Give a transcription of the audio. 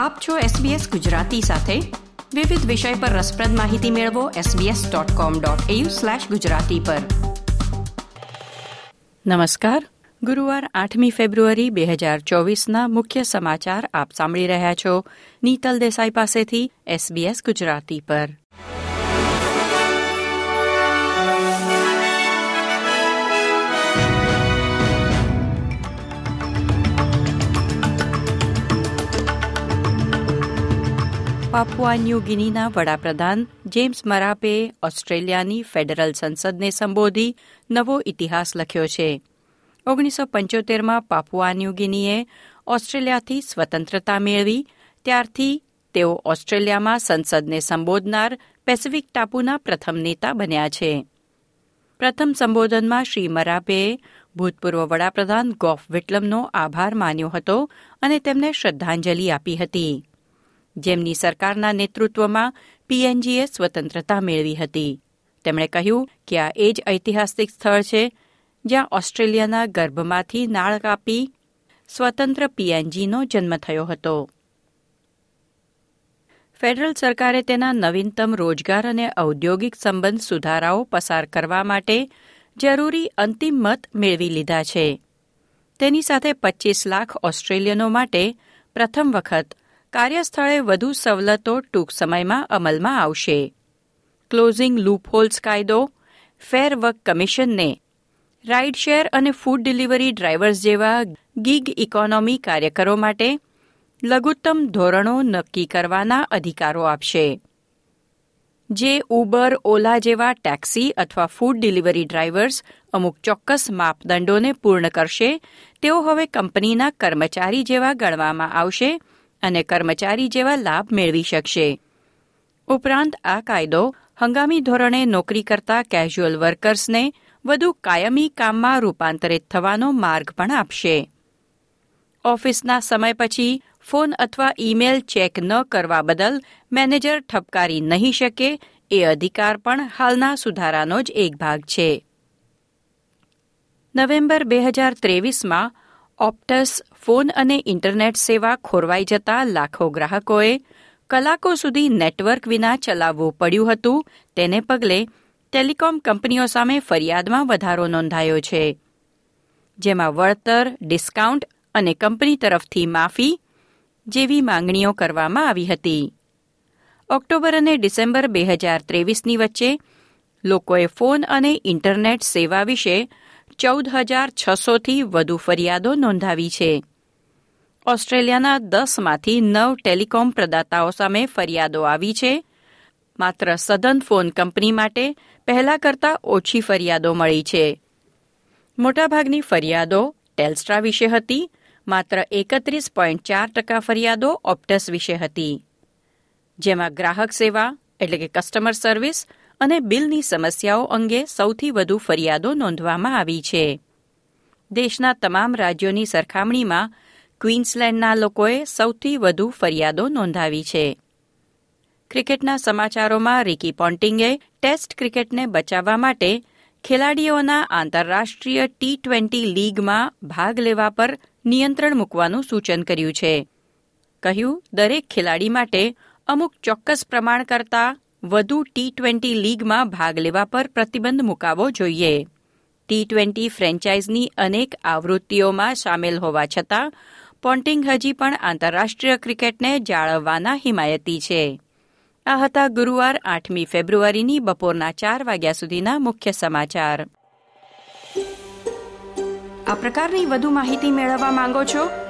આપ છો SBS ગુજરાતી સાથે. વિવિધ વિષય પર રસપ્રદ માહિતી મેળવો sbs.com.au/gujarati પર. નમસ્કાર. ગુરુવાર આઠમી ફેબ્રુઆરી બે હજાર ચોવીસના મુખ્ય સમાચાર આપ સાંભળી રહ્યા છો. નીતલ દેસાઈ પાસેથી SBS ગુજરાતી પર. પાપુઆ ન્યૂ ગિનીના વડાપ્રધાન જેમ્સ મરાપે ઓસ્ટ્રેલિયાની ફેડરલ સંસદને સંબોધી નવો ઇતિહાસ લખ્યો છે. ઓગણીસો પંચોતેરમાં પાપુઆ ન્યૂ ગિનીએ ઓસ્ટ્રેલિયાથી સ્વતંત્રતા મેળવી, ત્યારથી તેઓ ઓસ્ટ્રેલિયામાં સંસદને સંબોધનાર પેસિફિક ટાપુના પ્રથમ નેતા બન્યા છે. પ્રથમ સંબોધનમાં શ્રી મરાપેએ ભૂતપૂર્વ વડાપ્રધાન ગોફ વિટલમનો આભાર માન્યો હતો અને તેમને શ્રદ્ધાંજલિ આપી હતી. જેમની સરકારના નેતૃત્વમાં પીએનજીએ સ્વતંત્રતા મેળવી હતી. તેમણે કહ્યું કે આ એ જ ઐતિહાસિક સ્થળ છે જ્યાં ઓસ્ટ્રેલિયાના ગર્ભમાંથી નાળ કાપી સ્વતંત્ર પીએનજીનો જન્મ થયો હતો. ફેડરલ સરકારે તેના નવીનતમ રોજગાર અને ઔદ્યોગિક સંબંધ સુધારાઓ પસાર કરવા માટે જરૂરી અંતિમ મત મેળવી લીધા છે. તેની સાથે પચ્ચીસ લાખ ઓસ્ટ્રેલિયનો માટે પ્રથમ વખત કાર્યસ્થળે વધુ સવલતો ટૂંક સમયમાં અમલમાં આવશે. ક્લોઝિંગ લૂપહોલ્સ કાયદો ફેર વર્ક કમિશનને રાઇડ શેર અને ફૂડ ડિલિવરી ડ્રાઈવર્સ જેવા ગીગ ઇકોનોમી કાર્યકરો માટે લઘુત્તમ ધોરણો નક્કી કરવાના અધિકારો આપશે. જે ઉબર ઓલા જેવા ટેક્સી અથવા ફૂડ ડિલિવરી ડ્રાઈવર્સ અમુક ચોક્કસ માપદંડોને પૂર્ણ કરશે, તેઓ હવે કંપનીના કર્મચારી જેવા ગણવામાં આવશે અને કર્મચારી જેવા લાભ મેળવી શકશે. ઉપરાંત આ કાયદો હંગામી ધોરણે નોકરી કરતા કેઝ્યુઅલ વર્કર્સને વધુ કાયમી કામમાં રૂપાંતરિત થવાનો માર્ગ પણ આપશે. ઓફિસના સમય પછી ફોન અથવા ઈમેલ ચેક ન કરવા બદલ મેનેજર ઠપકારી નહીં શકે એ અધિકાર પણ હાલના સુધારાનો જ એક ભાગ છે. નવેમ્બર બે હજાર ત્રેવીસમાં ઓપ્ટસ ફોન અને ઇન્ટરનેટ સેવા ખોરવાઈ જતા લાખો ગ્રાહકોએ કલાકો સુધી નેટવર્ક વિના ચલાવવું પડ્યું હતું. તેને પગલે ટેલિકોમ કંપનીઓ સામે ફરિયાદમાં વધારો નોંધાયો છે. જેમાં વળતર, ડિસ્કાઉન્ટ અને કંપની તરફથી માફી જેવી માંગણીઓ કરવામાં આવી હતી. ઓક્ટોબર અને ડિસેમ્બર બે હજાર ત્રેવીસની વચ્ચે લોકોએ ફોન અને ઇન્ટરનેટ સેવા વિશે ચૌદ હજાર છસોથી વધુ ફરિયાદો નોંધાવી છે. ઓસ્ટ્રેલિયાના દસમાંથી નવ ટેલિકોમ પ્રદાતાઓ સામે ફરિયાદો આવી છે. માત્ર સદન ફોન કંપની માટે પહેલા કરતાં ઓછી ફરિયાદો મળી છે. મોટાભાગની ફરિયાદો ટેલ્સ્ટ્રા વિશે હતી. માત્ર એકત્રીસ પોઈન્ટ ચાર ટકા ફરિયાદો ઓપ્ટસ વિશે હતી. જેમાં ગ્રાહક સેવા, એટલે કે કસ્ટમર સર્વિસ અને બિલની સમસ્યાઓ અંગે સૌથી વધુ ફરિયાદો નોંધવામાં આવી છે. દેશના તમામ રાજ્યોની સરખામણીમાં ક્વીન્સલેન્ડના લોકોએ સૌથી વધુ ફરિયાદો નોંધાવી છે. ક્રિકેટના સમાચારોમાં રિકી પોન્ટિંગે ટેસ્ટ ક્રિકેટને બચાવવા માટે ખેલાડીઓના આંતરરાષ્ટ્રીય ટી ટ્વેન્ટી લીગમાં ભાગ લેવા પર નિયંત્રણ મૂકવાનું સૂચન કર્યું છે. કહ્યું, દરેક ખેલાડી માટે અમુક ચોક્કસ પ્રમાણ કરતાં વધુ ટી ટ્વેન્ટી લીગમાં ભાગ લેવા પર પ્રતિબંધ મુકાવવો જોઈએ. ટી ટ્વેન્ટી ફ્રેન્ચાઇઝની અનેક આવૃત્તિઓમાં સામેલ હોવા છતાં, પોન્ટિંગ હજી પણ આંતરરાષ્ટ્રીય ક્રિકેટને જાળવવાના હિમાયતી છે. આ હતા ગુરુવાર આઠમી ફેબ્રુઆરીની બપોરના ચાર વાગ્યા સુધીના મુખ્ય સમાચાર. આ પ્રકારની વધુ માહિતી મેળવવા માંગો છો?